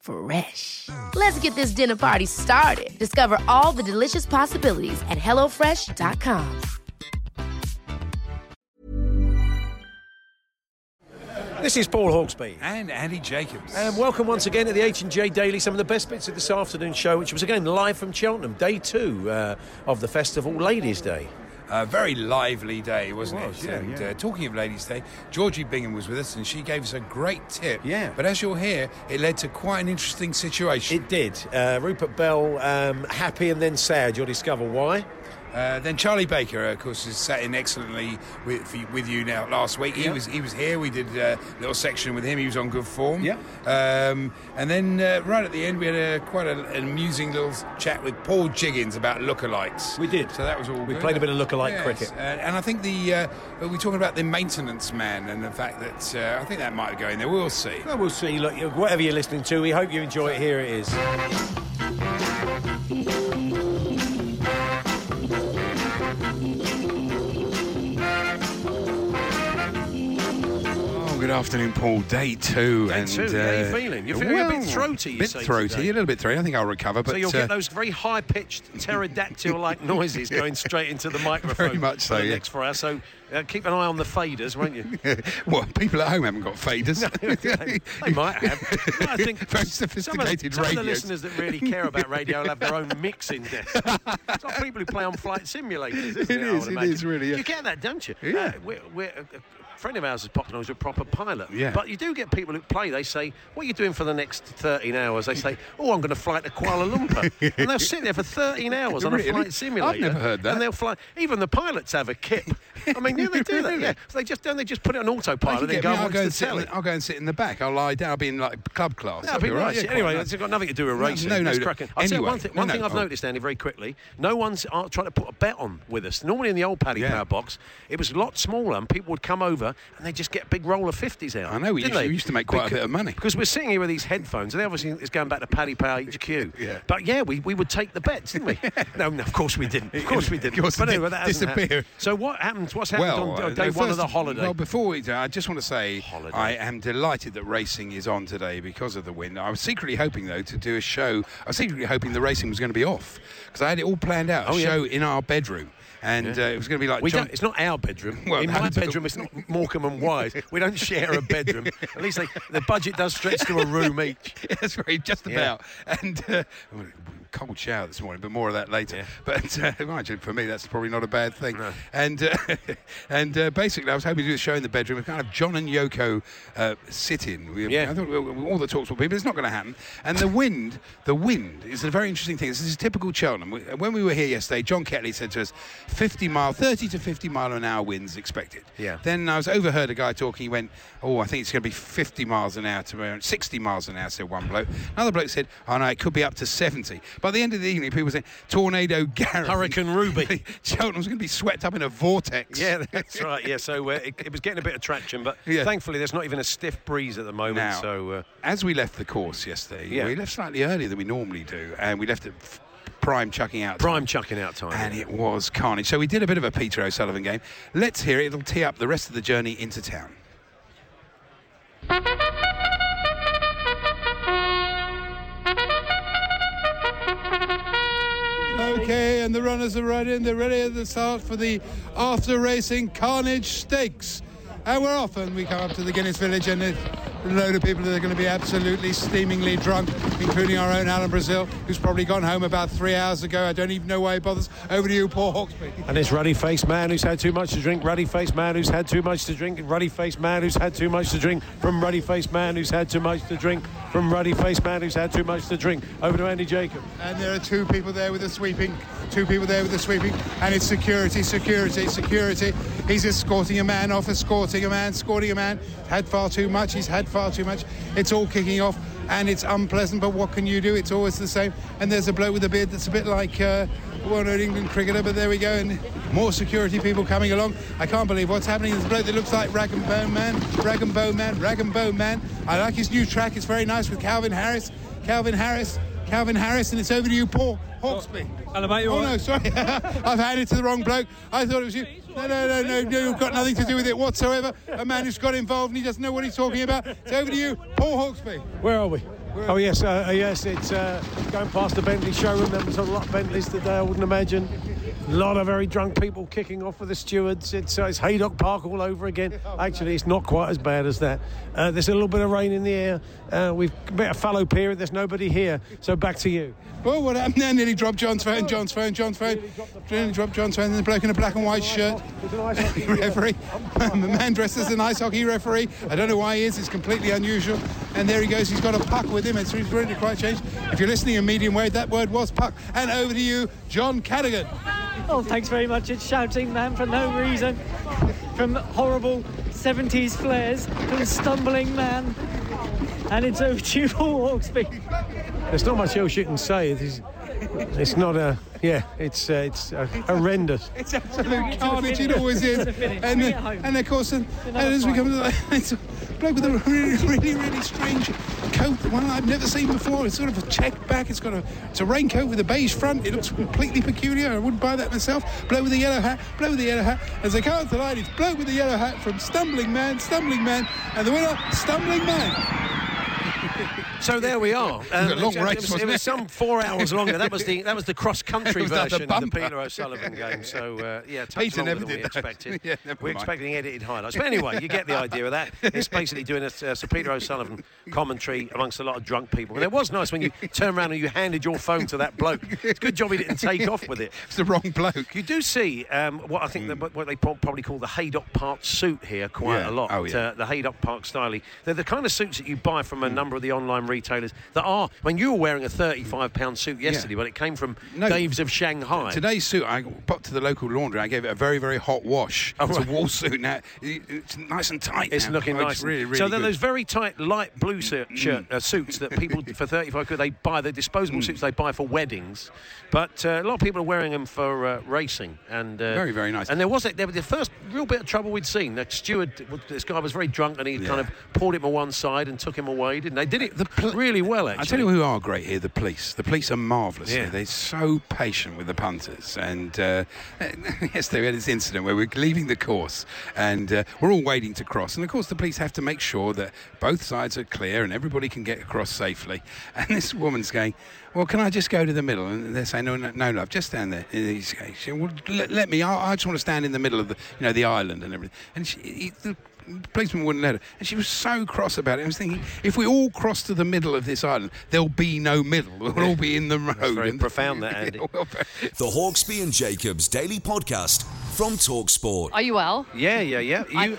Fresh. Let's get this dinner party started. Discover all the delicious possibilities at hellofresh.com. This is Paul Hawksby. And Andy Jacobs. And welcome once again to the H&J Daily. Some of the best bits of this afternoon show, which was again live from Cheltenham, day two uh, of the festival, Ladies' Day. A very lively day, wasn't it? was, yeah, and yeah. Uh, talking of Ladies' Day, Georgie Bingham was with us and she gave us a great tip. Yeah. But as you'll hear, it led to quite an interesting situation. It did. Uh, Rupert Bell, um, happy and then sad. You'll discover why. Uh, then Charlie Baker, of course, has sat in excellently with, with you now last week. He Yeah. was he was here. We did a little section with him. He was on good form. Yeah. Um, and then uh, right at the end, we had a, quite a, an amusing little chat with Paul Jiggins about lookalikes. We did. So that was all. We good. played a bit of lookalike Yes. cricket. Uh, and I think the uh, we're talking about the maintenance man and the fact that uh, I think that might go in there. We'll see. Well, we'll see. Look, whatever you're listening to, we hope you enjoy it. Here it is. Good afternoon, Paul. Day two. Day and, two, how you feeling? You're feeling a bit throaty, you bit say throaty, today. a little bit throaty. I think I'll recover. But so you'll uh, get those very high-pitched pterodactyl-like noises going straight into the microphone. Very much for so, the yeah. next four hours. So uh, keep an eye on the faders, won't you? well, people at home haven't got faders. they might have. Well, I think Very some of, sophisticated some of the listeners that really care about radio will have their own mixing desk. it's like people who play on flight simulators, isn't it? It is, it is really, yeah. You get that, don't you? Yeah. Uh, we're, we're, a, a friend of ours is popping on as a proper pilot. Yeah. But you do get people who play. They say, "What are you doing for the next 13 hours?" They say, "Oh, I'm going to fly to Kuala Lumpur," and they'll sit there for 13 hours on a Really? flight simulator. I've never heard that. And they'll fly. Even the pilots have a kip. I mean, yeah, they do that. Yeah. So they just don't. They just put it on autopilot and go me, I'll go and sit. I'll go and sit in the back. I'll lie down. I'll be in like club class. That'll be right. Yeah, anyway, nice. it's got nothing to do with racing. no, no, It's no. cracking. I'll Anyway, one thing, one no, thing I've oh. noticed, Andy, very quickly. No one's uh, trying to put a bet on with us. Normally in the old Paddy. Power box, it was a lot smaller, and people would come over and they just get a big roll of fifties out. I know, we used used to make quite a bit of money. because we're sitting here with these headphones, and they obviously it's going back to Paddy Power HQ. Yeah. But yeah, we, we would take the bets, didn't we? no, no, of course we didn't. Of course we didn't. Course but anyway, that disappear. happened. So what happens? What's happened Well, on uh, day no, one of the holiday? Well, before we do, I just want to say Holiday. I am delighted that racing is on today because of the wind. I was secretly hoping, though, to do a show. I was secretly hoping the racing was going to be off because I had it all planned out. A Oh, yeah. show in our bedroom. And uh, it was going to be like We John. don't, it's not our bedroom. Well, in my bedroom, it's not Morecambe and Wise. We don't share a bedroom. At least they, the budget does stretch to a room each. That's right, just Yeah. about. And uh, cold shower this morning, but more of that later. Yeah. But uh, for me, that's probably not a bad thing. No. And uh, and uh, basically, I was hoping to do a show in the bedroom, a kind of John and Yoko uh, sit-in. We, Yeah. I thought all the talks will be, but it's not going to happen. And the wind, the wind is a very interesting thing. This is typical Cheltenham. When we were here yesterday, John Ketley said to us, 50 mile, 30 to 50 mile an hour winds expected. Yeah. Then I was overheard a guy talking. He went, "Oh, I think it's going to be 50 miles an hour tomorrow, 60 miles an hour." Said one bloke. Another bloke said, "Oh no, it could be up to 70." By the end of the evening, people were saying, "Tornado Gary, Hurricane Ruby. Cheltenham's going to be swept up in a vortex." Yeah, that's right. Yeah, so uh, it, it was getting a bit of traction, but Yeah. thankfully there's not even a stiff breeze at the moment. Now, so uh, as we left the course yesterday, Yeah. we left slightly earlier than we normally do, and we left at f- prime chucking out. prime time. chucking out time. And it was carnage. So we did a bit of a Peter O'Sullevan game. Let's hear it. It'll tee up the rest of the journey into town. And the runners are right in. They're ready at the start for the after racing Carnage Stakes. And we're off, and we come up to the Guinness Village, and there's a load of people that are going to be absolutely steamingly drunk, including our own Alan Brazil, who's probably gone home about three hours ago. I don't even know why he bothers. Over to you, Paul Hawksby. And this ruddy faced man who's had too much to drink, ruddy faced man who's had too much to drink, ruddy faced man who's had too much to drink, from ruddy faced man who's had too much to drink, from ruddy faced man who's had too much to drink. Over to Andy Jacob. And there are two people there with the sweeping, two people there with the sweeping, and it's security, security, security. He's escorting a man off, escorting a man, escorting a man. Had far too much, he's had far too much. It's all kicking off, and it's unpleasant, but what can you do? It's always the same. And there's a bloke with a beard that's a bit like uh, a well-known England cricketer, but there we go, and more security people coming along. I can't believe what's happening. There's a bloke that looks like Rag and Bone Man, Rag and Bone Man, Rag and Bone Man. I like his new track, it's very nice with Calvin Harris. Calvin Harris, Calvin Harris, and it's over to you, Paul Hawksby. Hello, mate. You Oh no, sorry. I've handed to the wrong bloke. I thought it was you. No, no, no, no, no. You've got nothing to do with it whatsoever. A man who's got involved and he doesn't know what he's talking about. It's over to you, Paul Hawksby. Where are we? Oh yes, uh, uh, yes. It's uh, going past the Bentley showroom. There was a lot of Bentleys today. I wouldn't imagine. A lot of very drunk people kicking off with the stewards. It's, uh, it's Haydock Park all over again. Actually, it's not quite as bad as that. Uh, there's a little bit of rain in the air. Uh, we've a bit of fallow period. There's nobody here. So back to you. Well, what happened there? Nearly dropped John's phone, John's phone, John's phone. Nearly dropped John's phone. And the bloke in a black and white shirt. referee. a man dressed as an ice hockey referee. I don't know why he is. It's completely unusual. And there he goes. He's got a puck with him. It's to quite change. If you're listening in medium wave, that word was puck. And over to you, John Cadigan. Oh, thanks very much. It's shouting, man, for no reason. From horrible 70s flares to stumbling man. And it's over to you, Paul Hawksby. There's not much else you can say. It's not a. Yeah, it's uh, it's uh, horrendous. It's absolute a carnage. finish. It always is. It's a finish. And, Bring it home. and of course, and, and another as we come to the, it's a bloke with a really, really, really strange coat, one I've never seen before. It's sort of a check back. It's got a it's a raincoat with a beige front. It looks completely peculiar. I wouldn't buy that myself. Bloke with a yellow hat. Bloke with a yellow hat. As they come up to the line, it's bloke with a yellow hat from Stumbling Man, Stumbling Man, and the winner, Stumbling Man. So there we are. Um, a long it, race, was, it was some four hours longer. That was the that was the cross country that the version of the? Peter O'Sullevan game. So uh, yeah, Peter never than we did that. expected. Yeah, We're mind. expecting edited highlights. But anyway, you get the idea of that. It's basically doing a uh, Sir Peter O'Sullevan commentary amongst a lot of drunk people. And it was nice when you turned around and you handed your phone to that bloke. It's a good job he didn't take off with it. It's the wrong bloke. You do see um, what I think that, what they probably call the Haydock Park suit here quite Yeah. a lot. Oh, yeah. uh, the Haydock Park style. They're the kind of suits that you buy from a number of the online retailers that are. When you were wearing a thirty-five pound suit yesterday, but it came from No. Dave's of Shanghai. Today's suit, I popped to the local laundry. I gave it a very, very hot wash. Oh, it's right. a wool suit now. It's nice and tight. It's now. looking Oh, nice. really, really so then those very tight light blue shirt, shirt uh, suits that people for 35 quid they buy the Mm. disposable suits they buy for weddings, but uh, a lot of people are wearing them for uh, racing and uh, Very, very nice. And there was there was the first real bit of trouble we'd seen. The steward, this guy was very drunk and he kind of pulled him to one side and took him away. Didn't they? Did it pl- really well actually. I tell you who are great here, the police. The police are marvellous Yeah. here. They're so patient with the punters. And uh, yesterday we had this incident where we're leaving the course and uh, we're all waiting to cross. And of course, the police have to make sure that both sides are clear and everybody can get across safely. And this woman's going, Well, can I just go to the middle? And they're saying, No, no, no love, just stand there. And he's going, well, let, let me, I, I just want to stand in the middle of the, you know, the island and everything. And she, he, the policeman wouldn't let her. And she was so cross about it. I was thinking, if we all cross to the middle of this island, there'll be no middle. We'll all be in the road. very And- profound, that, Andy. The Hawksby and Jacobs Daily Podcast from Talksport. Are you well? Yeah, yeah, yeah. I- You,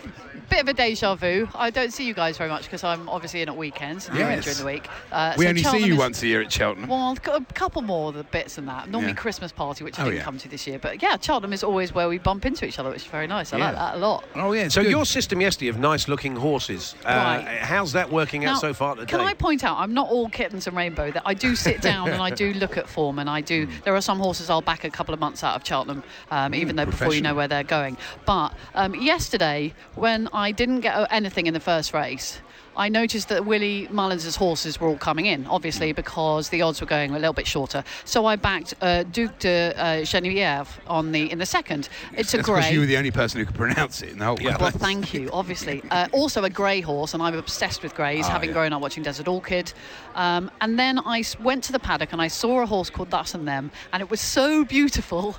bit of a deja vu. I don't see you guys very much because I'm obviously in at weekends and you're in Yes. during the week. Uh, we so only see you is- once a year at Cheltenham. Well, I've got a couple more of the bits than that. Normally Yeah. Christmas party, which I Oh, didn't yeah. come to this year. But yeah, Cheltenham is always where we bump into each other, which is very nice. I Yeah. like that a lot. oh, yeah. so good. your system yesterday of nice-looking horses. Uh, Right. How's that working out Now, so far today? Can I point out, I'm not all kittens and rainbow. That I do sit down and I do look at form, and I do. Hmm. There are some horses I'll back a couple of months out of Cheltenham, um, even though before you know where they're going. But um, yesterday, when I didn't get anything in the first race. I noticed that Willie Mullins' horses were all coming in, obviously because the odds were going a little bit shorter. So I backed uh, Duc de uh, Genievres on the in the second. It's a That's grey. you were the only person who could pronounce it in the whole Yeah. Well, thank you. Obviously, uh, also a grey horse, and I'm obsessed with greys, Ah, having yeah. grown up watching Desert Orchid. Um, and then I went to the paddock and I saw a horse called Thus and Them, and it was so beautiful.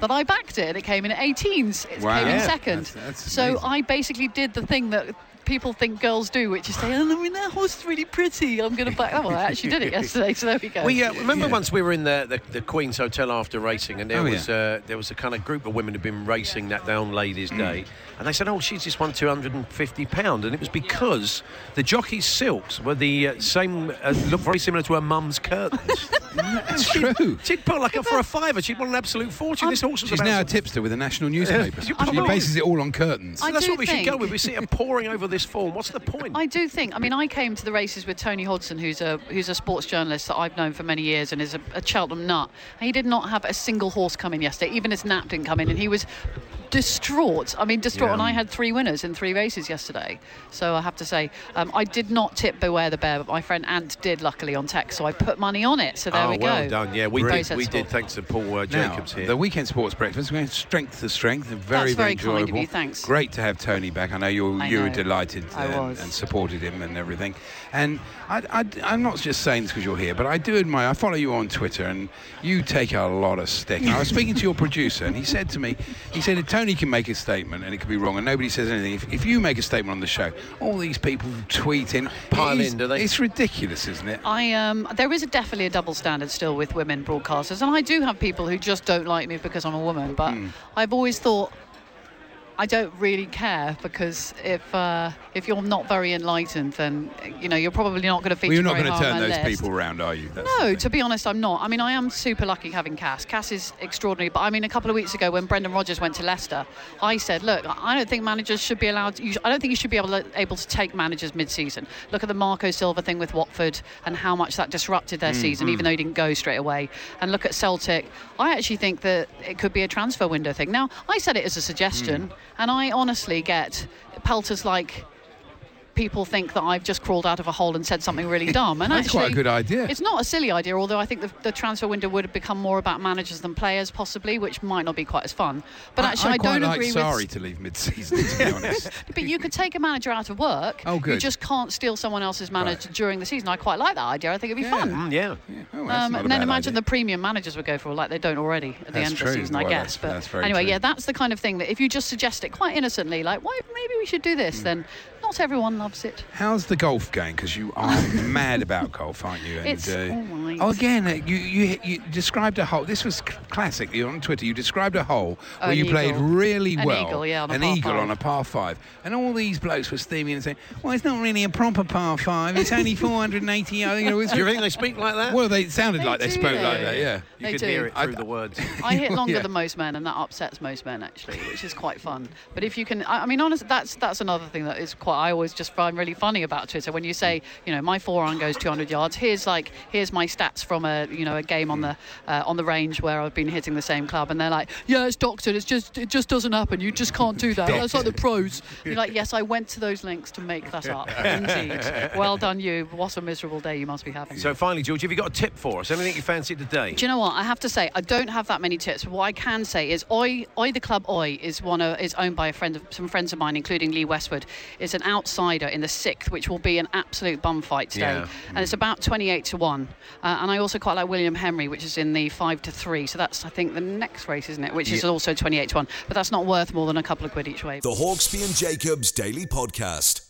That I backed it, it came in at 18s. It Wow. came in second. that's- that's so. I basically did the thing that people think girls do, which is say, "Oh, I mean, that horse is really pretty. I'm going to back." Oh, well, I actually did it yesterday, so there we go. We uh, remember Yeah. once we were in the, the, the Queen's Hotel after racing, and there Oh, was yeah. uh, there was a kind of group of women who'd been racing that day on Ladies' Day, and they said, "Oh, she's just won two hundred and fifty pound," and it was because the jockey's silks were the uh, same, uh, looked very similar to her mum's curtains. That's true. she'd put like a, for a fiver, she'd won an absolute fortune. this horse was She's about now a tipster with a national newspaper. You she bases it all on curtains. So I that's what we should go with. We see her pouring over this form. What's the point? I do think. I mean, I came to the races with Tony Hodson, who's a who's a sports journalist that I've known for many years and is a, a Cheltenham nut. He did not have a single horse come in yesterday. Even his nap didn't come in, and he was distraught. I mean, distraught. Yeah. And I had three winners in three races yesterday. So I have to say, um, I did not tip Beware the Bear, but my friend Ant did, luckily on text. So I put money on it. So there oh, we go. well done. Yeah, we Very did. We did. Thanks to Paul uh, Now, Jacobs here. the weekend sports breakfast, we're going strength to strength. Very, That's very enjoyable. kind of you, thanks. Great to have Tony back. I know you I you were know. delighted I and, was. and supported him and everything. And I, am not just saying this because you're here, but I do admire. I follow you on Twitter, and you take a lot of stick. I was speaking to your producer, and he said to me, he said, Tony can make a statement, and it could be wrong, and nobody says anything. If, if you make a statement on the show, all these people tweeting, Pile it is- in, do they? It's ridiculous, isn't it? I um, there is a, definitely a double standard still with women broadcasters, and I do have people who just don't like me because I'm a woman. But Hmm. I've always thought I don't really care because if uh, if you're not very enlightened, then you know you're probably not going to feature Well, you're not going to turn those list. people around, are you? That's No, to be honest, I'm not. I mean, I am super lucky having Cass. Cass is extraordinary. But I mean, a couple of weeks ago when Brendan Rodgers went to Leicester, I said, look, I don't think managers should be allowed. You, I don't think you should be able to, able to take managers mid-season. Look at the Marco Silva thing with Watford and how much that disrupted their mm, season, mm. even though he didn't go straight away. And look at Celtic. I actually think that it could be a transfer window thing. Now, I said it as a suggestion, mm. And I honestly get pelters like people think that I've just crawled out of a hole and said something really dumb. And That's actually, quite a good idea. It's not a silly idea, although I think the, the transfer window would have become more about managers than players, possibly, which might not be quite as fun. But I, actually, I, I, don't like agree Sari with. Sorry to leave mid-season, to be honest. But you could take a manager out of work. Oh, good. You just can't steal someone else's manager Right. during the season. I quite like that idea. I think it'd be Yeah. fun. Mm, yeah. Yeah. Oh, Um, and then imagine idea. the premium managers would go for, like they don't already at the That's end true. of the season, I guess. that's- but that's anyway, true. yeah, that's the kind of thing that if you just suggest it quite innocently, like, why maybe we should do this, then not everyone loves it. How's the golf going? Because you are mad about golf, aren't you? And, It's all right. Oh, again, uh, you, you you described a hole. This was classic. You're on Twitter. You described a hole Oh, where an you played really An well. eagle, yeah, on a an par eagle five. on a par five, and all these blokes were steaming and saying, "Well, it's not really a proper par five. It's only 480." You know, it's Do you think they speak like that? well, they sounded They like they do. spoke like that. Yeah. you they could do. hear it I- through the words. I hit longer Yeah. than most men, and that upsets most men actually, which is quite fun. But if you can, I, I mean, honestly, that's that's another thing that is quite. I always just find really funny about Twitter when you say, you know, my forearm goes 200 yards. Here's like, here's my stats from a, you know, a game on the uh, on the range where I've been hitting the same club, and they're like, yeah, it's doctored. It's just it just doesn't happen. You just can't do that. That's like the pros. You're like, yes, I went to those links to make that up. Indeed. Well done, you. What a miserable day you must be having. So finally, George, have you got a tip for us? Anything you fancy today? Do you know what? I have to say, I don't have that many tips. But what I can say is, Oi, Oi the club Oi is one of, is owned by a friend of some friends of mine, including Lee Westwood. It's an outsider in the sixth, which will be an absolute bum fight today, Yeah. and it's about twenty-eight to one. Uh, and I also quite like William Henry, which is in the five to three. So that's I think the next race, isn't it? Which is Yeah. also twenty-eight to one. But that's not worth more than a couple of quid each way. The Hawksby and Jacobs Daily Podcast.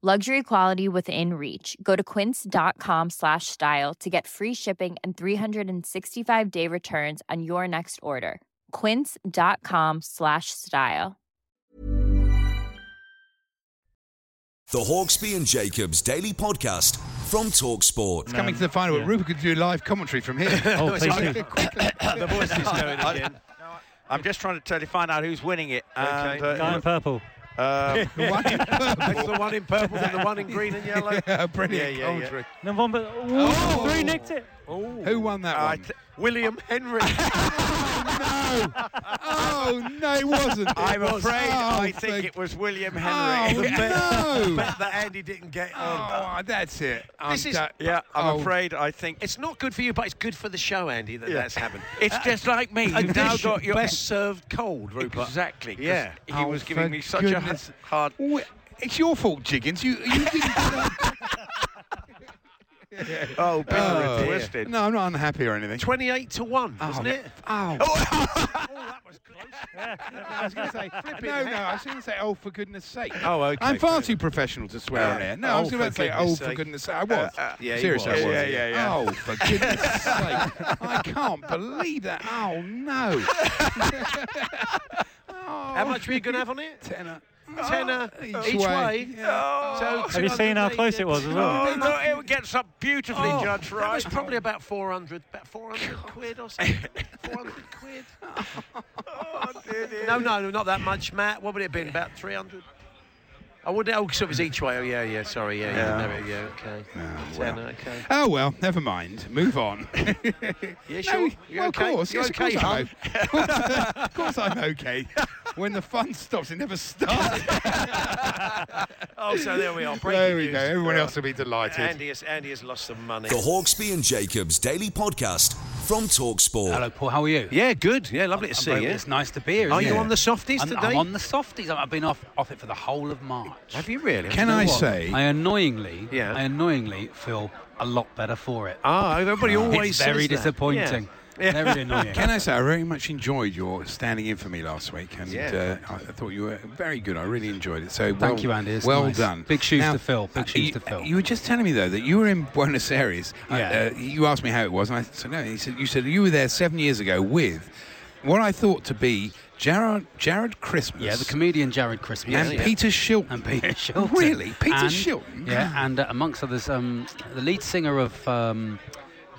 Luxury quality within reach. Go to quince.com slash style to get free shipping and 365 day returns on your next order. Quince.com slash style. The Hawksby and Jacobs Daily Podcast from Talksport. It's coming to the final, but Rupert could do live commentary from here. Oh, please do. the voice is going again. I'm just trying to tell you, find out who's winning it. Okay. And, uh, Guy in purple. Uh, The one in purple. That's the one in purple and the one in green and yellow. Yeah, brilliant Yeah, yeah, yeah. commentary. Number one, but Oh. Three nicked it. Oh. Who won that I one? th- William Henry. Oh, no! Oh, no, it wasn't. I'm was- afraid oh, I think for- it was William Henry. Oh, Henry. no! Bet that Andy didn't get oh, on. Oh, that's it. I'm This is- da- yeah, I'm oh, afraid I think It's not good for you, but it's good for the show, Andy, that that's happened. it's uh, just like me. A You've now got your best served cold, Rupert. exactly. 'cause Yeah. he Oh, was giving me such goodness- a hard. Wh- It's your fault, Jiggins. You, you didn't. Oh, bitterly Oh, twisted. No, I'm not unhappy or anything. 28 to 1, wasn't oh, it? Oh. that was close. I was going to say, no, no, I was going to say, oh, for goodness sake. Oh, okay. I'm far too professional to swear Uh, on air. No, I was going to say, oh, goodness for goodness sake. I was. Uh, uh, yeah, Seriously, was. I was. Yeah, yeah, yeah. Oh, for goodness sake. I can't believe that. Oh, no. oh, How much were you going to have on it? Tenner. Tenner Each each, way. way. Oh. Oh. Yeah. So Have you seen how close it was as well? Oh, no, it gets up beautifully, Oh, Judge that Right. was probably about 400, about 400 quid or something. 400 quid. Oh, dear, dear. No, no, no, not that much, Matt. What would it have been? About 300? I would. Oh, so it was each way. Oh, yeah, yeah. Sorry, yeah, yeah. Yeah. no, yeah okay. Oh, well. Tenner, okay. Oh well, never mind. Move on. Yeah, sure. You well, okay? of course, You yes, okay, of course, I'm hon? of course I'm okay. When the fun stops, it never starts. Oh, so there we are. Breaking there we news. go. Everyone else will be delighted. Andy has, Andy has lost some money. The Hawksby and Jacobs Daily Podcast from Talksport. Hello, Paul. How are you? Yeah, good. Yeah, lovely to I'm see very- you. It's nice to be here. Are isn't you it? on the softies I'm, today? I'm on the softies. I've been off off it for the whole of March. Have you really? Can You know I say? I annoyingly, Yeah. I annoyingly feel a lot better for it. Ah, everybody always it's very says that. disappointing. Very annoying. Can I say I very much enjoyed your standing in for me last week, and Yeah. uh, I I thought you were very good. I really enjoyed it. So Thank well, you, Andy. It's well nice. done. Big shoes Now, to fill. Big uh, shoes you, to fill. You were just telling me though that you were in Buenos Aires. Yeah. Uh, you asked me how it was, and I said no. He said you said you were there seven years ago with what I thought to be Jared Jared Christmas. yeah, the comedian Jared Christmas. and yeah. Peter Shilton. And Peter Shilton. Really? Peter And- Shilton? Yeah, and uh, amongst others, um, the lead singer of um,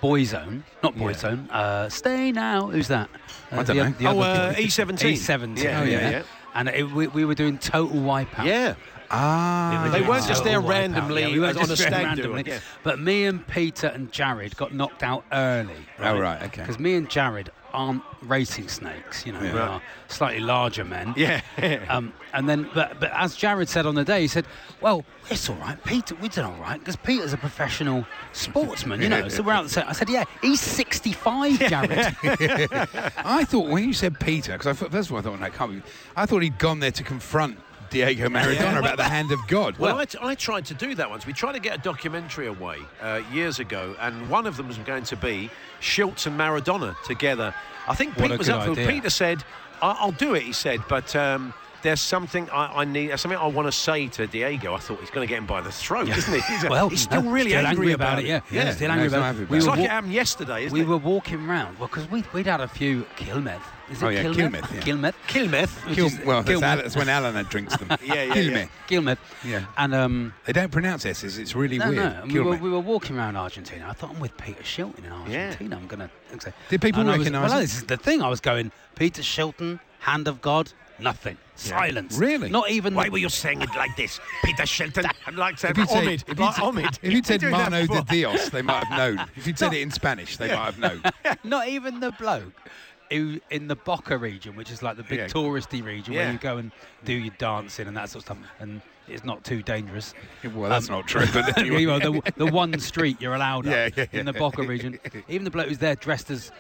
Boyzone, not Boyzone, uh, Stay Now. Who's that? Uh, I don't the, know. the Oh, uh, E17. E17. Yeah, Oh, yeah, yeah. yeah. And it, we, we were doing Total Wipeout. Yeah. Ah, They weren't just there randomly Yeah, we weren't on a there stag randomly. do yeah. But me and Peter and Jared got knocked out early. Oh, right, okay. Because me and Jared aren't racing snakes, you know, we Yeah. are slightly larger men. Yeah. Um, and then, but, but as Jared said on the day, he said, "Well, it's all right, Peter. We did all right because Peter's a professional sportsman, you know. so we're out the same." I said, "Yeah, he's 65, Jared." I thought when you said Peter, because first of all I thought, no, can't be. I thought he'd gone there to confront Diego Maradona about the hand of God. Well, I, t- I tried to do that once. We tried to get a documentary away uh, years ago, and one of them was going to be Shilts and Maradona together. I think What Pete was up for. Peter said, I- I'll do it, he said, but. Um, there's something I, I need. Something I want to say to Diego. I thought he's going to get him by the throat, isn't he? He's, well, he's still no, really still angry, about, it. Yeah, Yeah, still angry he's not about it. We It's were, like wa- it happened yesterday, isn't we it? were walking round. Well, because we we'd had a few Kilmeth. Is it Oh, yeah, Kilmeth? Kilmeth, yeah. Kilmeth. Kilmeth. Which is- well, that's, Kilmeth. Alan, that's when Alan drinks them. Yeah, yeah, Kill yeah. me. Kilmeth. Yeah. And um, They don't pronounce S's. It's really no, weird. no. and We were, we were walking around Argentina. I thought I'm with Peter Shilton in Argentina. I'm gonna. Did people And I recognise Well, this is the thing. I was going Peter Shilton, Hand of God. Nothing. Silence. Really? Not even. Why the- were you saying it like this, Peter Shilton? I'd like to If you'd Omid, if you'd like said- Omid. If you'd said Been doing that Mano de. Dios, they might have known. If you'd said it in Spanish, they might have known. not even the bloke who in the Boca region, which is like the big Yeah. touristy region Yeah. where you go and do your dancing and that sort of stuff, and it's not too dangerous. Well, that's Um, not true. But anyway. you know, the, the one street you're allowed Yeah, up yeah, in the yeah. Boca region. Even the bloke who's there dressed as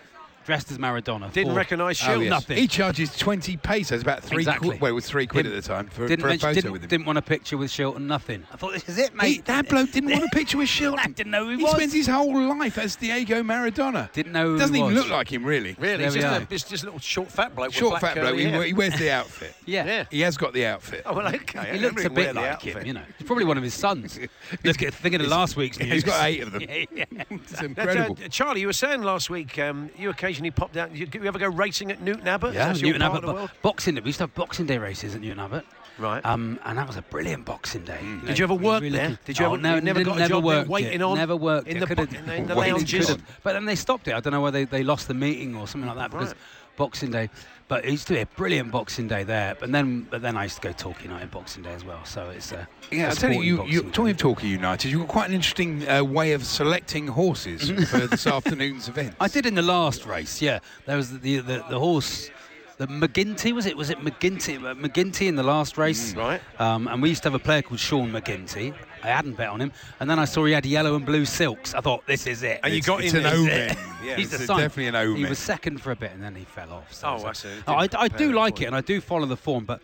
dressed as Maradona. Didn't for- recognise Oh, yes. Nothing. He charges 20 pesos, about three Exactly. quid. Well, it was three quid Didn't- at the time for, didn't for a mention- photo didn't, with him. didn't want a picture with Shilton. Nothing. I thought this is it, He, mate. that bloke didn't want a picture with I Shilton. didn't know who he He was. spends his whole life as Diego Maradona. Didn't know who Doesn't he even was. look like him, really. Really, There we just, a, it's just a little short, fat bloke. with Short, black fat bloke. He, hair. he wears the outfit. Yeah. Yeah. He has got the outfit. Oh well, okay. He don't looks a bit like him, you know. It's probably one of his sons. Look at thinking of last week's news. He's got eight of them. Yeah, yeah. It's incredible. Charlie, you were saying last week um, you occasionally popped out. You, you ever go racing at Newton Abbot? Yeah, Newton Abbot. bo- Boxing Day. We used to have Boxing Day races at Newton Abbot. Right. Um, and that was a brilliant Boxing Day. Mm. know, Did you ever work really there? Did you Oh, ever- No, you never got a never job there worked waiting it. on Never worked in it. the bo- in the waiting, lounges? But then they stopped it. I don't know whether they, they lost the meeting or something like that because Right. Boxing Day. But it used to be a brilliant Boxing Day there. But then, but then I used to go Torquay United Boxing Day as well. So it's uh, Yeah, I tell you, you, talking of United, you've got quite an interesting uh, way of selecting horses for this afternoon's event. I did in the last race. Yeah, there was the the, the horse. The McGinty was it? Was it McGinty? uh, McGinty in the last race, right. Um, and we used to have a player called Sean McGinty. I hadn't bet on him, and then I saw he had yellow and blue silks. I thought this is it. And you It's- got it's in an there. omen. Yeah, He's it's a- sign. definitely an omen. He was second for a bit, and then he fell off. So Oh, it's I like- see. I, I do like it, and I do follow the form, but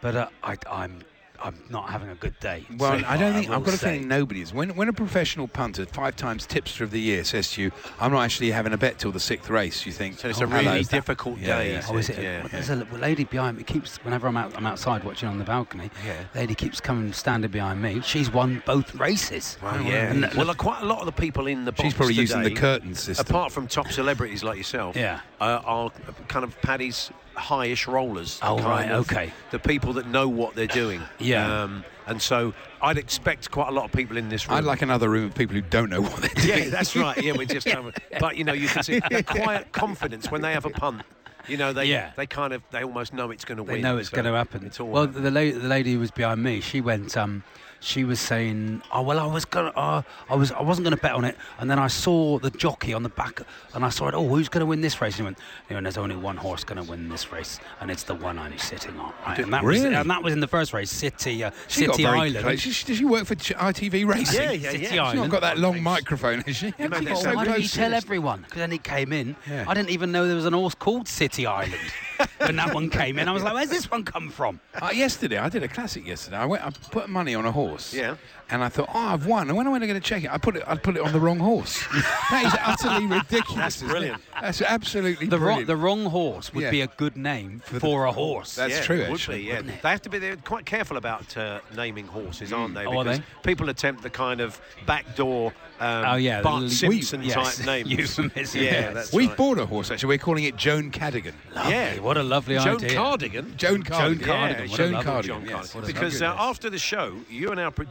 but uh, I, I'm I'm not having a good day. Well, so I don't think will I've got a say. feeling nobody is. When when a professional punter, five times tipster of the year, says to you, "I'm not actually having a bet till the sixth race," you think, So it's "Oh, a really hello." difficult Yeah, day. yeah. is Oh, is it? it? Yeah. There's a lady behind me. Keeps whenever I'm out, I'm outside watching on the balcony. Yeah. Lady keeps coming standing behind me. She's won both races. Well, yeah. And well, uh, quite a lot of the people in the box She's probably using the today, curtain system. Apart from top celebrities like yourself, Yeah. uh, are kind of Paddy's highish rollers. Oh, right, of okay. The people that know what they're doing. Yeah. Um, and so I'd expect quite a lot of people in this room. I'd like another room of people who don't know what they're doing. Yeah, that's right. Yeah, we're just of, but you know, you can see the quiet confidence when they have a punt. You know, they Yeah. they kind of they almost know it's going to win. They know it's so going to happen. It's all well, the lady, the lady who was behind me, she went. Um, she was saying, "Oh well, I was gonna, uh, I was, I wasn't going to bet on it." And then I saw the jockey on the back, and I saw it. Oh, who's going to win this race? And he went, he went, "There's only one horse going to win this race, and it's the one I'm sitting on." Right? And that Really? was, and that was in the first race, City, uh, City Island. close. She, she, does she work for ITV Racing? Yeah, yeah, City yeah. She's not Island. got that long microphone, has she? made She's that Well, sound why didn't you tell everyone? Because then he came in. Yeah. I didn't even know there was an horse called City Island when that one came in. I was like, "Where's this one come from?" Uh, yesterday, I did a classic yesterday. I went, I put money on a horse. Yeah. And I thought, oh, I've won. And when I went to go to check it, I put it, I put it on the wrong horse. that is utterly ridiculous. That's isn't it? brilliant. That's absolutely The wrong, brilliant. the wrong horse would Yeah. be a good name for, the- a horse. That's yeah, true, it would actually, be, yeah. it? They have to be they're quite careful about uh, naming horses, aren't they? Oh, are Because they? people attempt the kind of backdoor um, Oh, yeah, the Bart li- Simpson yes. type names. Euphemism, yeah, yes. that's We've right. bought a horse, actually. We're calling it Joan Cadigan. yeah. What a lovely Joan idea. Cardigan. Joan Cardigan. Joan Cardigan. Yeah, Joan Cardigan, John yes. Cardigan. Because uh, after the show, you and our pro-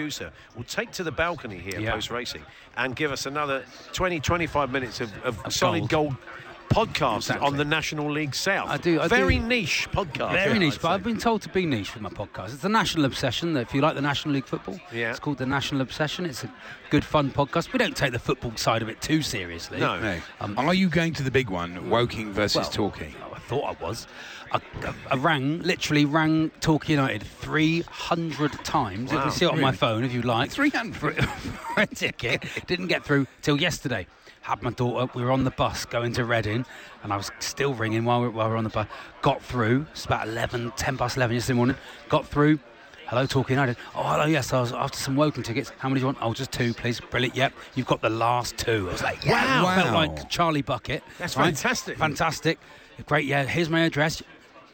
producer will take to the balcony here Yeah. post racing and give us another 20, 25 minutes of, of, Of solid gold. gold, podcast Exactly. on the National League South. I do- I Very do. niche podcast. Very yeah, niche, I'd but say. I've been told to be niche with my podcast. It's a national obsession. If you like the National League football, Yeah. it's called the National Obsession. It's a good, fun podcast. We don't take the football side of it too seriously. No. No. Um, Are you going to the big one, Woking versus Well, Torquay? I thought I was. I, I, rang, literally rang Torquay United 300 times. You can see it on my phone if you like. 300? For, for a ticket. Didn't get through till yesterday. Had my daughter, we were on the bus going to Reading, and I was still ringing while we, while we were on the bus. Got through, it's about 11, 10 past 11 yesterday morning. Got through. Hello, Torquay United. Oh, hello, yes, I was after some Woking tickets. How many do you want? Oh, just two, please. Brilliant, yep. You've got the last two. I was like, yeah. Wow. Felt like Charlie Bucket. That's right? fantastic. Fantastic. Great, yeah. Here's my address.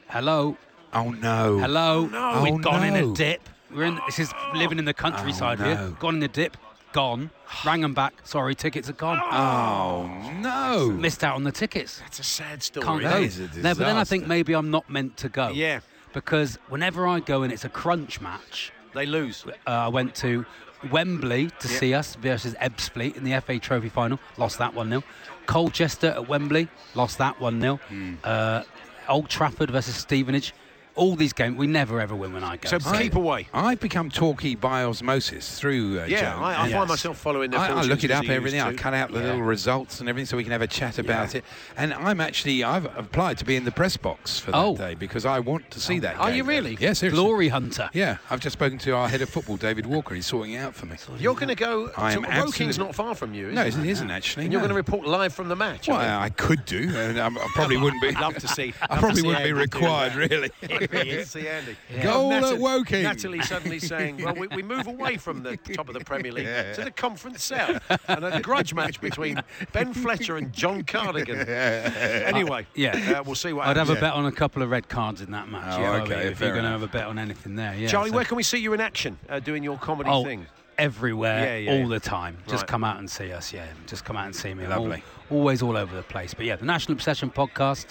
Hello. Oh, no. Hello. no. We've Oh, gone in a dip. We're in. This is living in the countryside Oh, here. Gone in the dip. Gone. Rang them back. Sorry, tickets are gone. Oh, no. Missed out on the tickets. That's a sad story. Can't That go. is a No, but then I think maybe I'm not meant to go. Yeah. Because whenever I go and it's a crunch match, They lose. uh, I went to Wembley to Yeah. see us versus Ebbsfleet in the FA Trophy final. Lost that 1 0. Colchester at Wembley. Lost that 1 0. Hmm. Uh, Old Trafford versus Stevenage. All these games, we never ever win when I go. So keep away. I've become Torquay by osmosis through uh, Yeah, Joan. I, I and- find myself following their I, I look it up, you used everything. I to. cut out the Yeah. little results and everything so we can have a chat about Yeah. it. And I'm actually, I've applied to be in the press box for that Oh. day because I want to see that Are game. you really? Yes, seriously. Glory hunter. Yeah, I've just spoken to our head of football, David Walker. He's sorting it out for me. You're going to go. I am Woking's not far from you. Is No, it? it isn't actually. And you're going to report live from the match. Well, aren't? I could do. and I probably wouldn't be. I'd love to see. I probably wouldn't be required, really. It'd be good to see Andy. Goal Natalie- at Woking. Natalie suddenly saying, "Well, we, we move away from the top of the Premier League to the Conference South, and a grudge match between Ben Fletcher and John Cardigan." Anyway, Yeah. uh, we'll see what I'd have happens. a bet on a couple of red cards in that match. Oh, yeah, okay, If you're going to have a bet on anything there, yeah. Charlie, so- where can we see you in action uh, doing your comedy Oh, thing? everywhere, Yeah, yeah, all yeah. the time. Just Right. come out and see us. Yeah, just come out and see me. I'm all- Lovely. always all over the place. But yeah, the National Obsession podcast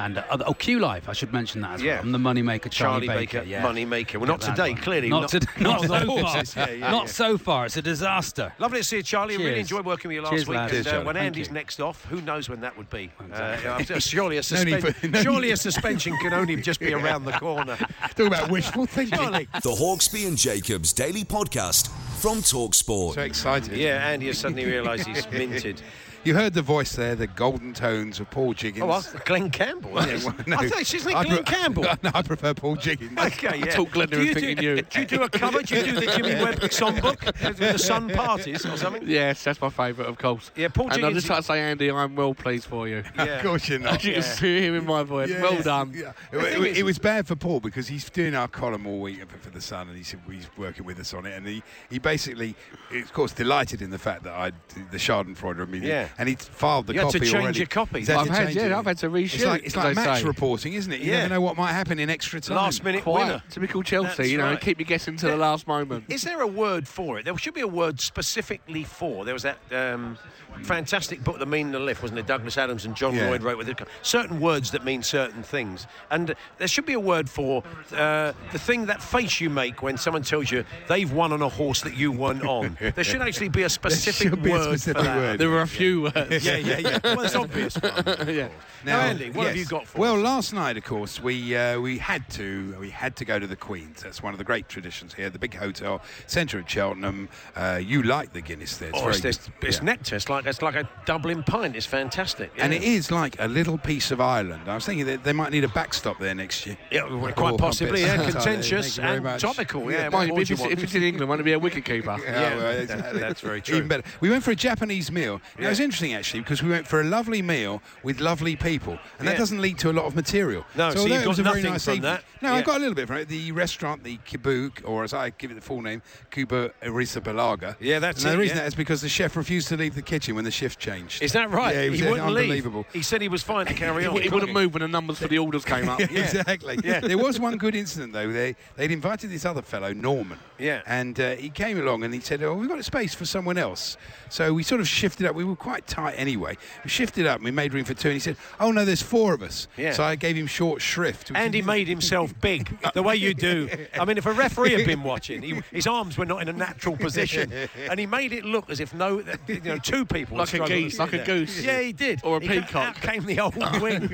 and uh, oh Q Live. I should mention that as Yeah. well. I'm the moneymaker, Charlie, Charlie Baker, yeah. Moneymaker. Well, Get not today, one. clearly. Not, Not- to, not not on the so far. Yeah, yeah, not yeah. so far. It's a disaster. Lovely to see you, Charlie. I really enjoyed working with you last Cheers, week. lads. And, Cheers, uh, when Thank Andy's you. next off, who knows when that would be? Exactly. Uh, surely a, No suspen- for- surely a suspension can only just be around the corner. Talk about wishful thinking. Surely. The Hawksby and Jacobs Daily Podcast from Talksport. So excited. Yeah, Andy has suddenly realised he's minted. You heard the voice there, the golden tones of Paul Jiggins. Oh, what? Glen Campbell. that is. Well, no. I thought she's like I Glen pre- Campbell. No, I prefer Paul Jiggins. Okay, yeah. thought Glen do was you thinking do, you. Do you do a cover? Do you do the Jimmy Webb songbook? with the Sun parties or something? Yes, that's my favourite, of course. Yeah, Paul And I'd Jiggins- just like to say, Andy, I'm well pleased for you. Yeah. Of course you're not. As you Yeah. can see him in my voice. Yeah, well yeah, done. Yeah. The It, thing it- is- it was bad for Paul because he's doing our column all week for, for the Sun, and he's he's working with us on it, and he, he basically, of course, delighted in the fact that I the Schadenfreude immediately, Yeah. And he filed the You had to copy change already. your copy. Had I've to had- change yeah, it. I've had to reshoot, It's like it's like match say. reporting, isn't it? You Yeah. never know what might happen in extra time. Last minute Quite winner. typical Chelsea, That's you know, right. keep you guessing to the last moment. Is there a word for it? There should be a word specifically for. There was that um, fantastic book, The Meaning of the Liff, wasn't it? Douglas Adams and John Yeah. Lloyd wrote with it. Certain words that mean certain things. And there should be a word for uh, the thing, that face you make when someone tells you they've won on a horse that you weren't on. there should actually be a specific should be a word specific for that. word. There were a few words. Yeah, yeah, yeah. Well, it's obvious. One. yeah. Now, Andy, what have you got for Well, us? last night, of course, we uh, we had to we had to go to the Queen's. That's one of the great traditions here. The big hotel, centre of Cheltenham. Uh, you like the Guinness there? It's Oh, very it's, it's, it's Yeah. nectar. It's like it's like a Dublin pint. It's fantastic. And it is like a little piece of Ireland. I was thinking that they might need a backstop there next year. Yeah, well, Oh, quite possibly. Yeah, contentious and much. topical. Yeah, Yeah, what Mind more you, if it's, if it's in England, won't it be a wicket keeper? Yeah, Yeah, well, exactly. that's very true. Even better. We went for a Japanese meal. Now, It was Yeah. Interesting actually because we went for a lovely meal with lovely people, and that doesn't lead to a lot of material. No, so although you it got nothing nice from evening- that? No, I got a little bit from it. The restaurant, the Kibuk, or as I give it the full name, Kepa Arrizabalaga. Yeah, that's and it, The reason yeah. that is because the chef refused to leave the kitchen when the shift changed. Is that right? Yeah, it was he wouldn't unbelievable. leave. He said he was fine to carry He, on. he wouldn't move when the numbers for the orders came up. exactly. Yeah. There was one good incident though. They they'd invited this other fellow, Norman. Yeah. And uh, he came along and he said, "Oh, we've got a space for someone else." So we sort of shifted up. We were quite tight anyway. We shifted up. and We made room for two. And he said, "Oh no, there's four of us." Yeah. So I gave him short shrift. And he made himself big, the way you do. I mean, if a referee had been watching, he, his arms were not in a natural position, and he made it look as if no, you know, two people Like a struggling geese, to like a goose. Yeah, he did. Or a He peacock. Out came the old wings.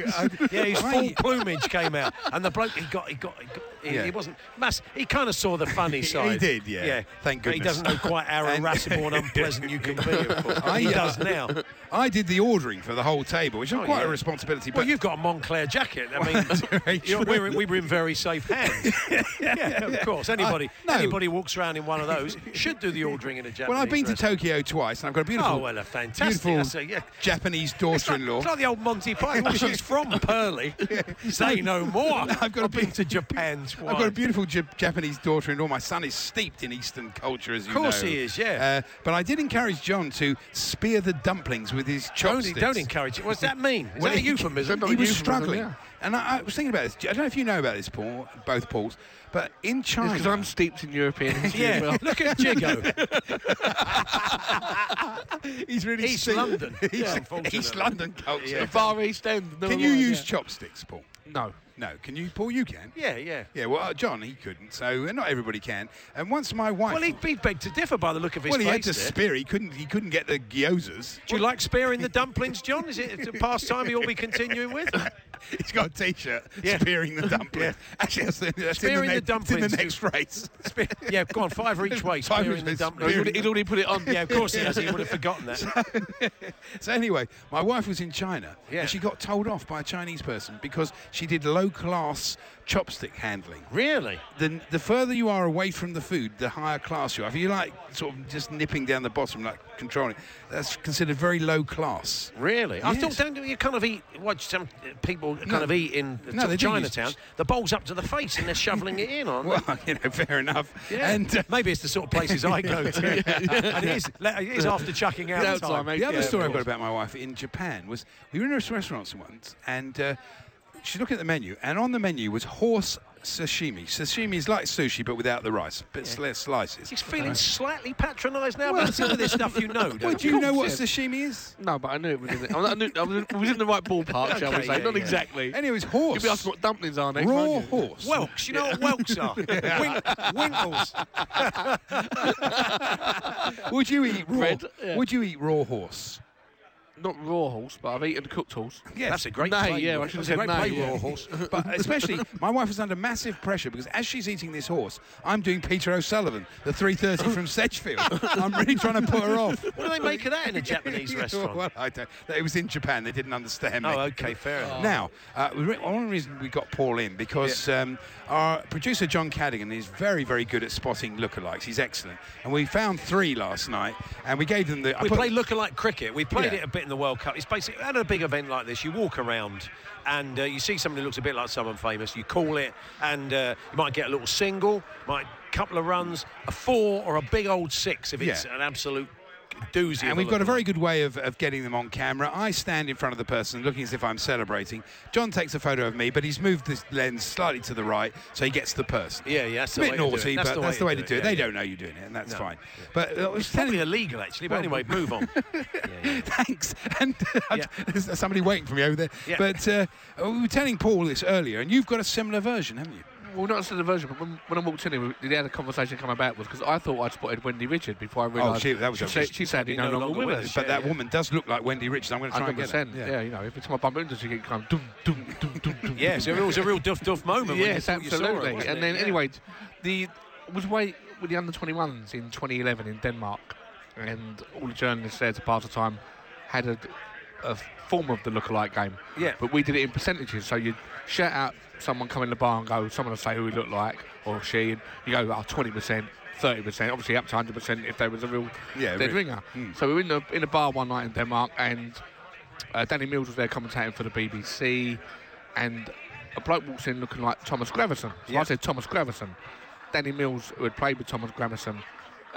yeah, his full plumage came out, and the bloke he got, he got, he, got, he, Yeah. he wasn't. Must, he kind of saw the funny side. He did, yeah. Yeah, Thank But He doesn't know quite how irascible and unpleasant you can be. Of course. I- he uh, does now. I did the ordering for the whole table, which was Oh, quite yeah. a responsibility. Well, But you've got a Moncler jacket. I mean, you know, we're, we were in very safe hands. yeah, of course. Anybody, no. anybody walks around in one of those should do the ordering in a Japanese well, I've been to restaurant. Tokyo twice, and I've got a beautiful, Oh well, a fantastic. beautiful a, yeah. Japanese daughter-in-law. it's like the old Monty Python. She's from Purley. Say no more. I've got a been to Japan twice. I've got a beautiful Jap- Japanese daughter-in-law. My son is steeped in Eastern culture, as you know. Of course he is, yeah. Uh, but I did encourage John to spear the dumplings with his Don't, chopsticks. don't encourage it. What's that mean? Is Well, that a euphemism? He was euphemism, struggling. yeah. And I, I was thinking about this. I don't know if you know about this, Paul, both Pauls, but in China. Because I'm steeped in European history Yeah, well. look at Jigo. He's really East steeped- London. East, Yeah, unfortunately. East London culture. The Far East End. Can you mind, use yeah. chopsticks, Paul? No. No. Can you, Paul? You can. Yeah, yeah. Yeah, well, uh, John, he couldn't, so uh, not everybody can. And once my wife. Well, he'd be begged to differ by the look of his well, he face. had to there. spear. He couldn't. He couldn't get the gyozas. Do you like spearing the dumplings, John? Is it a pastime you'll be continuing with? He's got a T-shirt Yeah. spearing the dumpling. Actually, that's, the- that's Spearing in the the, next, in the next race. yeah, go on, five each way. Five spearing each way, dumpling. spearing He'd already put it on. Yeah, of course he has. He would have forgotten that. So anyway, my wife was in China Yeah. and she got told off by a Chinese person because she did low class chopstick handling. Really? The, the further you are away from the food, the higher class you are. If you like sort of just nipping down the bottom, like controlling, that's considered very low class. Really? I thought don't you kind of eat what some people kind No. of eat in No, sort they do use- Chinatown. The bowl's up to the face and they're shoveling it in, aren't they? Well, you know, fair enough. Yeah. And uh, maybe it's the sort of places I go to. and it is, it is after chucking out Yeah, time. time. The other Yeah, story I've got about my wife in Japan was we were in a restaurant once and uh, she's looking at the menu and on the menu was horse sashimi. Sashimi is like sushi but without the rice, but less slices. He's feeling slightly patronised now, but some of this stuff you know. Well, don't do you know what sashimi is? No, but I knew it was in the, I knew, I was, it was in the right ballpark, shall we say? yeah, Not yeah. exactly. Anyway, it was You'll be asking what dumplings are next, Raw you? horse. Whelks, you know what whelks are? Wink, winkles. Would you eat raw? Bread, yeah. Would you eat raw horse? Not raw horse, but I've eaten cooked horse. Yes. That's a great Nay, play. yeah, I That's should a have great said play, nay, raw horse. But especially, my wife was under massive pressure because as she's eating this horse, I'm doing Peter O'Sullevan, the 3:30 from Sedgefield. I'm really trying to put her off. What do they make of that in a Japanese restaurant? well, I don't. It was in Japan. They didn't understand me. Oh, okay, fair enough. Now, uh, we re- one reason we got Paul in because um, our producer John Cadigan is very, very good at spotting lookalikes. He's excellent, and we found three last night, and we gave them the. I We put- play lookalike cricket. We played Yeah. it a bit in the World Cup. It's basically at a big event like this. You walk around and uh, you see somebody who looks a bit like someone famous. You call it, and uh, you might get a little single, might couple of runs, a four or a big old six if it's Yeah. an absolute doozy. And we've got a very good way of, of getting them on camera. I stand in front of the person looking as if I'm celebrating. John takes a photo of me, but he's moved this lens slightly to the right so he gets the person. Yeah, yeah, that's a bit way to do it. naughty, but that's the way to do it. They yeah, don't know you're doing it, and that's No. fine. But uh, It's probably illegal actually. But anyway, move on. Thanks. And Yeah. there's somebody waiting for me over there. Yeah. But uh, we were telling Paul this earlier, and you've got a similar version, haven't you? Well, not the version, but when, when I walked in, here, had a conversation come about was because I thought I'd spotted Wendy Richard before I oh, realised. Oh, she- that was she, said, she sadly no, longer with us. but that woman does look like Wendy Richard. I'm going to try and get her. 100%. Yeah. you know, every time I bump into her, she going, dum, dum, dum, dum, dum. Yeah, so it was a real duff duff moment. Yes, saw her, absolutely. and then, Yeah. anyway, the was way with the under 21s in 2011 in Denmark, and all the journalists there to pass the time had a, a form of the lookalike game. Yeah. But we did it in percentages. So you'd shout out someone come in the bar and go, someone will say who he looked like or she, and you go, oh, 20%. 30%, obviously up to 100% if there was a real Yeah, dead really. ringer. Mm. So we were in the, in a bar one night in Denmark, and uh, Danny Mills was there commentating for the BBC, and a bloke walks in looking like Thomas Gravesen. So Yeah. I said Thomas Gravesen. Danny Mills, who had played with Thomas Gravesen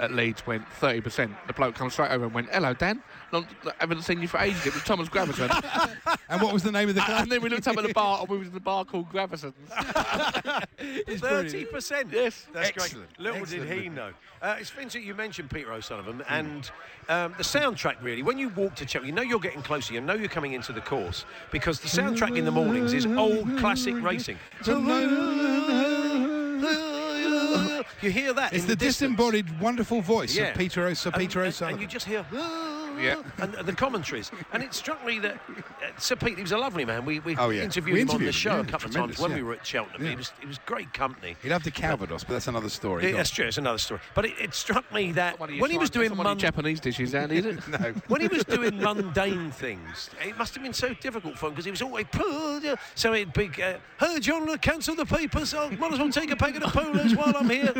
at Leeds, went 30%. The bloke comes straight over and went, Hello, Dan. Not, haven't seen you for ages. It was Thomas Gravesen. And what was the name of the club? and then we looked up at the bar, and we was in the bar called Gravesen's. Thirty percent. Yes. that's Excellent. great. Little did he know. Uh, it's interesting you mentioned Peter O'Sullevan and um, the soundtrack. Really, when you walk to Chelsea, you know you're getting closer. You know you're coming into the course because the soundtrack in the mornings is old classic racing. You hear that? It's the, distance. disembodied, wonderful voice Yeah. of Peter, o- Sir And- Peter and- O'Sullevan. And you just hear, ah! Yeah. and, and the commentaries. And it struck me that uh, Sir Pete, he was a lovely man. We, we Oh, yeah. interviewed We him on the show him, a couple of times when yeah. we were at Cheltenham. Yeah. He was, he was great company. He loved the Calvados, but that's another story. Yeah, that's true. It's another story. But it, it struck me that One of your when he was doing one mun- Japanese dishes, Andy, is it? no. when he was doing mundane things, it must have been so difficult for him because he was always "Puh," so he'd be, uh, "Hey John, cancel the papers. I might as well take a packet of polos while I'm here.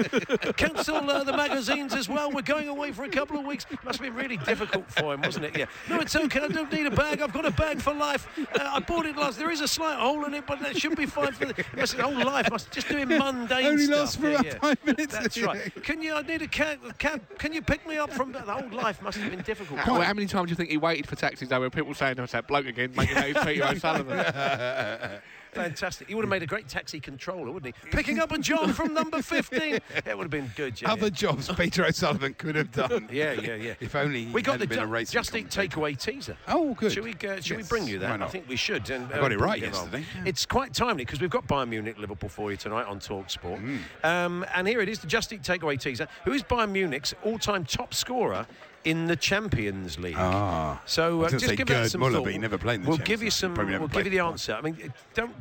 cancel uh, the magazines as well. We're going away for a couple of weeks." Must have been really difficult for him, wasn't it? Yeah. No, it's okay. I don't need a bag. I've got a bag for life. Uh, I bought it last. There is a slight hole in it, but that should be fine for the must, whole life. Must just doing mundane Only stuff. lasts for Yeah, about yeah. five minutes. That's right. Can you? I need a cab. cab can you pick me up from the whole life? Must have been difficult. How, how many times do you think he waited for taxis though where people saying, "There's that bloke again, making that he's Peter O'Sullevan? Fantastic. He would have made a great taxi controller, wouldn't he? Picking up a job from number 15. It would have been good, yeah. Other jobs Peter O'Sullevan could have done. Yeah, yeah, yeah. If only We got the been a ju- Just Eat Takeaway teaser. Oh, good. Should we, uh, should we bring you that? I think we should. And, I got uh, it right yesterday. It's quite timely because we've got Bayern Munich Liverpool for you tonight on Talk Sport. Mm. Um, and here it is, the Just Eat Takeaway teaser. Who is Bayern Munich's all time top scorer in the Champions League. Ah. So I uh, was just say give that Gerd some Muller, thought. but he never played in the We'll Champions give you some. We'll give you the before. answer. I mean, don't.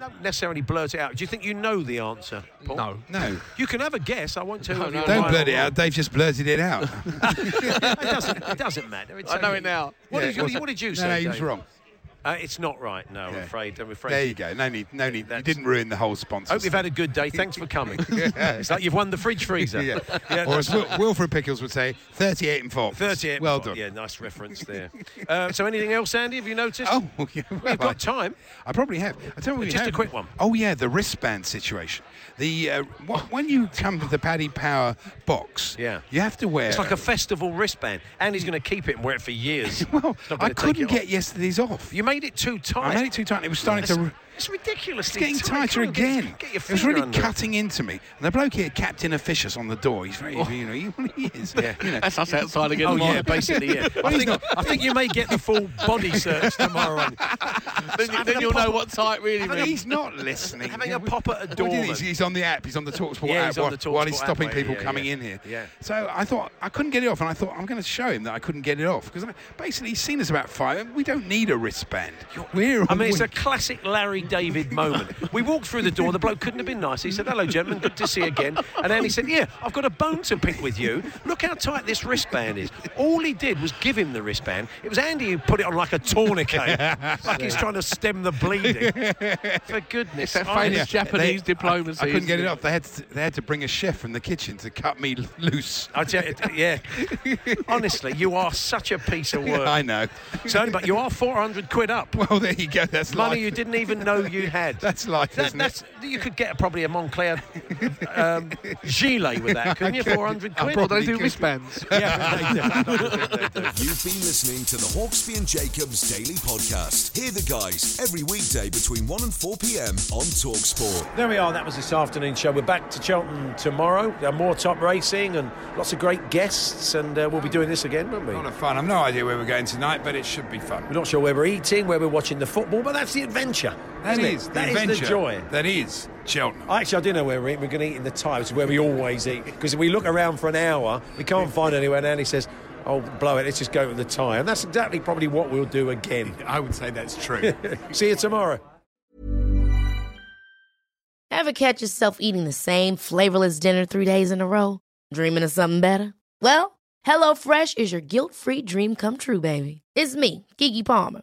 Don't necessarily blurt it out. Do you think you know the answer? Paul? No. No. You can have a guess. I won't tell you. if you're Don't right blurt it out. Dave just blurted it out. it doesn't. It doesn't matter. It's I know okay. it now. What, Yeah, did, you, what did you No, say? no, he was Dave? wrong. Uh, it's not right. No, I'm Yeah. afraid. I'm afraid. There you go. No need. No need. You That's- didn't ruin the whole sponsor. Hope you've had a good day. Thanks for coming. It's like you've won the fridge freezer. yeah. Or as Wil- Wilfred Pickles would say, 38 and four. 38. Well done. Yeah, nice reference there. uh, so, anything else, Andy? Have you noticed? Oh, yeah, well, We've got time. I probably have. I tell you what we Just a have. quick one. Oh yeah, the wristband situation. The uh, wh- when you come to the Paddy Power box, Yeah. you have to wear. It's like a festival wristband. Andy's going to keep it and wear it for years. well, He's not I take couldn't it get off. yesterday's off. You made it too tight. I made it too tight. It was starting to. It's ridiculous. It's getting tighter Come on, get- again. Get, it was really under it. cutting into me. And the bloke here, Captain Officious, on the door. He's very, oh. you know, he, he is. Yeah. You know, That's us outside again. Oh tomorrow. yeah, basically yeah. I think I think you may get the full body search tomorrow. then, you, then you'll know what tight really means. he's not listening. Having Yeah, a we- pop at a What he doorman. is, he's on the app. He's on the Talksport Yeah, app he's on while, the while he's Talksport app, stopping people yeah, coming yeah. in here. Yeah. So I thought I couldn't get it off, and I thought I'm going to show him that I couldn't get it off because basically he's seen us about five. We don't need a wristband. We're. I mean, it's a classic Larry David moment. We walked through the door. The bloke couldn't have been nice. He said, "Hello, gentlemen. Good to see you again." And then he said, "Yeah, I've got a bone to pick with you. Look how tight this wristband is." All he did was give him the wristband. It was Andy who put it on like a tourniquet, like he's trying to stem the bleeding. For goodness, That I- famous Japanese They- diplomacy. I, I couldn't get it isn't off. They had to, they had to bring a chef from the kitchen to cut me loose. I tell you, yeah. Honestly, you are such a piece of work. I know. So, but you are 400 quid up. Well, there you go. That's Money life. you didn't even know you had. That's life, That- isn't that's, it? You could get probably a Moncler um, gilet with that, couldn't you? I could. 400 I quid. Well, they do could. wristbands. Yeah, they do. You've been listening to the Hawksbee and Jacobs Daily Podcast. Hear the guys every weekday between 1 and 4 p.m. on Talksport. There we are. That was this afternoon show. We're back to Cheltenham tomorrow. There are more top racing and lots of great guests, and uh, we'll be doing this again, won't we? A lot of fun. I've no idea where we're going tonight, but it should be fun. We're not sure where we're eating, where we're watching the football, but that's the adventure. That isn't is it? the That adventure. the joy. That is Cheltenham. Actually, I do know where we're eating. We're going to eat in the Thai, which is where we always eat. Because if we look around for an hour, we can't find anywhere, and Andy says, oh, blow it, let's just go to the Thai. And that's exactly probably what we'll do again. I would say that's true. See you tomorrow. Ever catch yourself eating the same flavorless dinner three days in a row? Dreaming of something better? Well, HelloFresh is your guilt-free dream come true, baby. It's me, Keke Palmer.